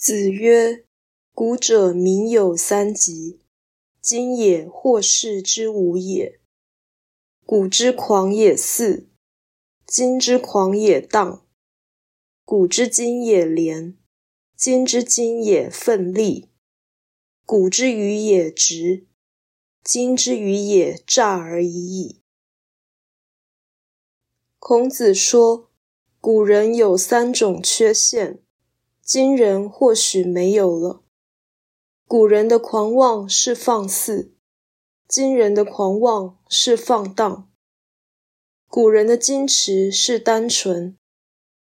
子曰：“古者民有三急，今也或是之无也。古之狂也肆，今之狂也荡；古之今也廉，今之今也奋力；古之愚也直，今之愚也诈而已矣。”孔子说，古人有三种缺陷。今人或许没有了。古人的狂妄是放肆，今人的狂妄是放荡；古人的矜持是单纯，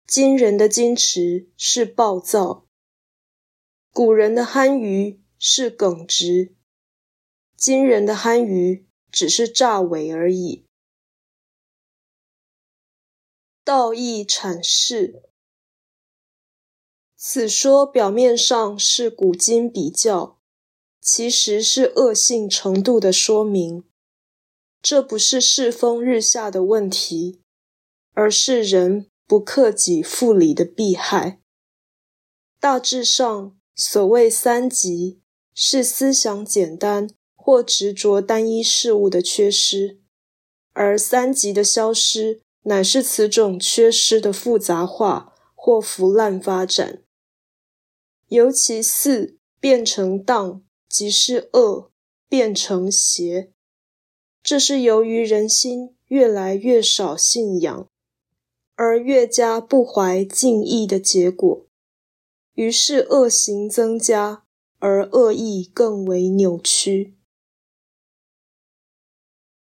今人的矜持是暴躁；古人的憨愚是耿直，今人的憨愚只是诈伪而已。道义阐释。此说表面上是古今比较，其实是恶性程度的说明。这不是世风日下的问题，而是人不克己复礼的弊害。大致上，所谓三急，是思想简单或执着单一事物的缺失，而三急的消失，乃是此种缺失的复杂化或腐烂发展。尤其四变成荡，即是恶变成邪。这是由于人心越来越少信仰，而越加不怀敬意的结果。于是恶行增加，而恶意更为扭曲。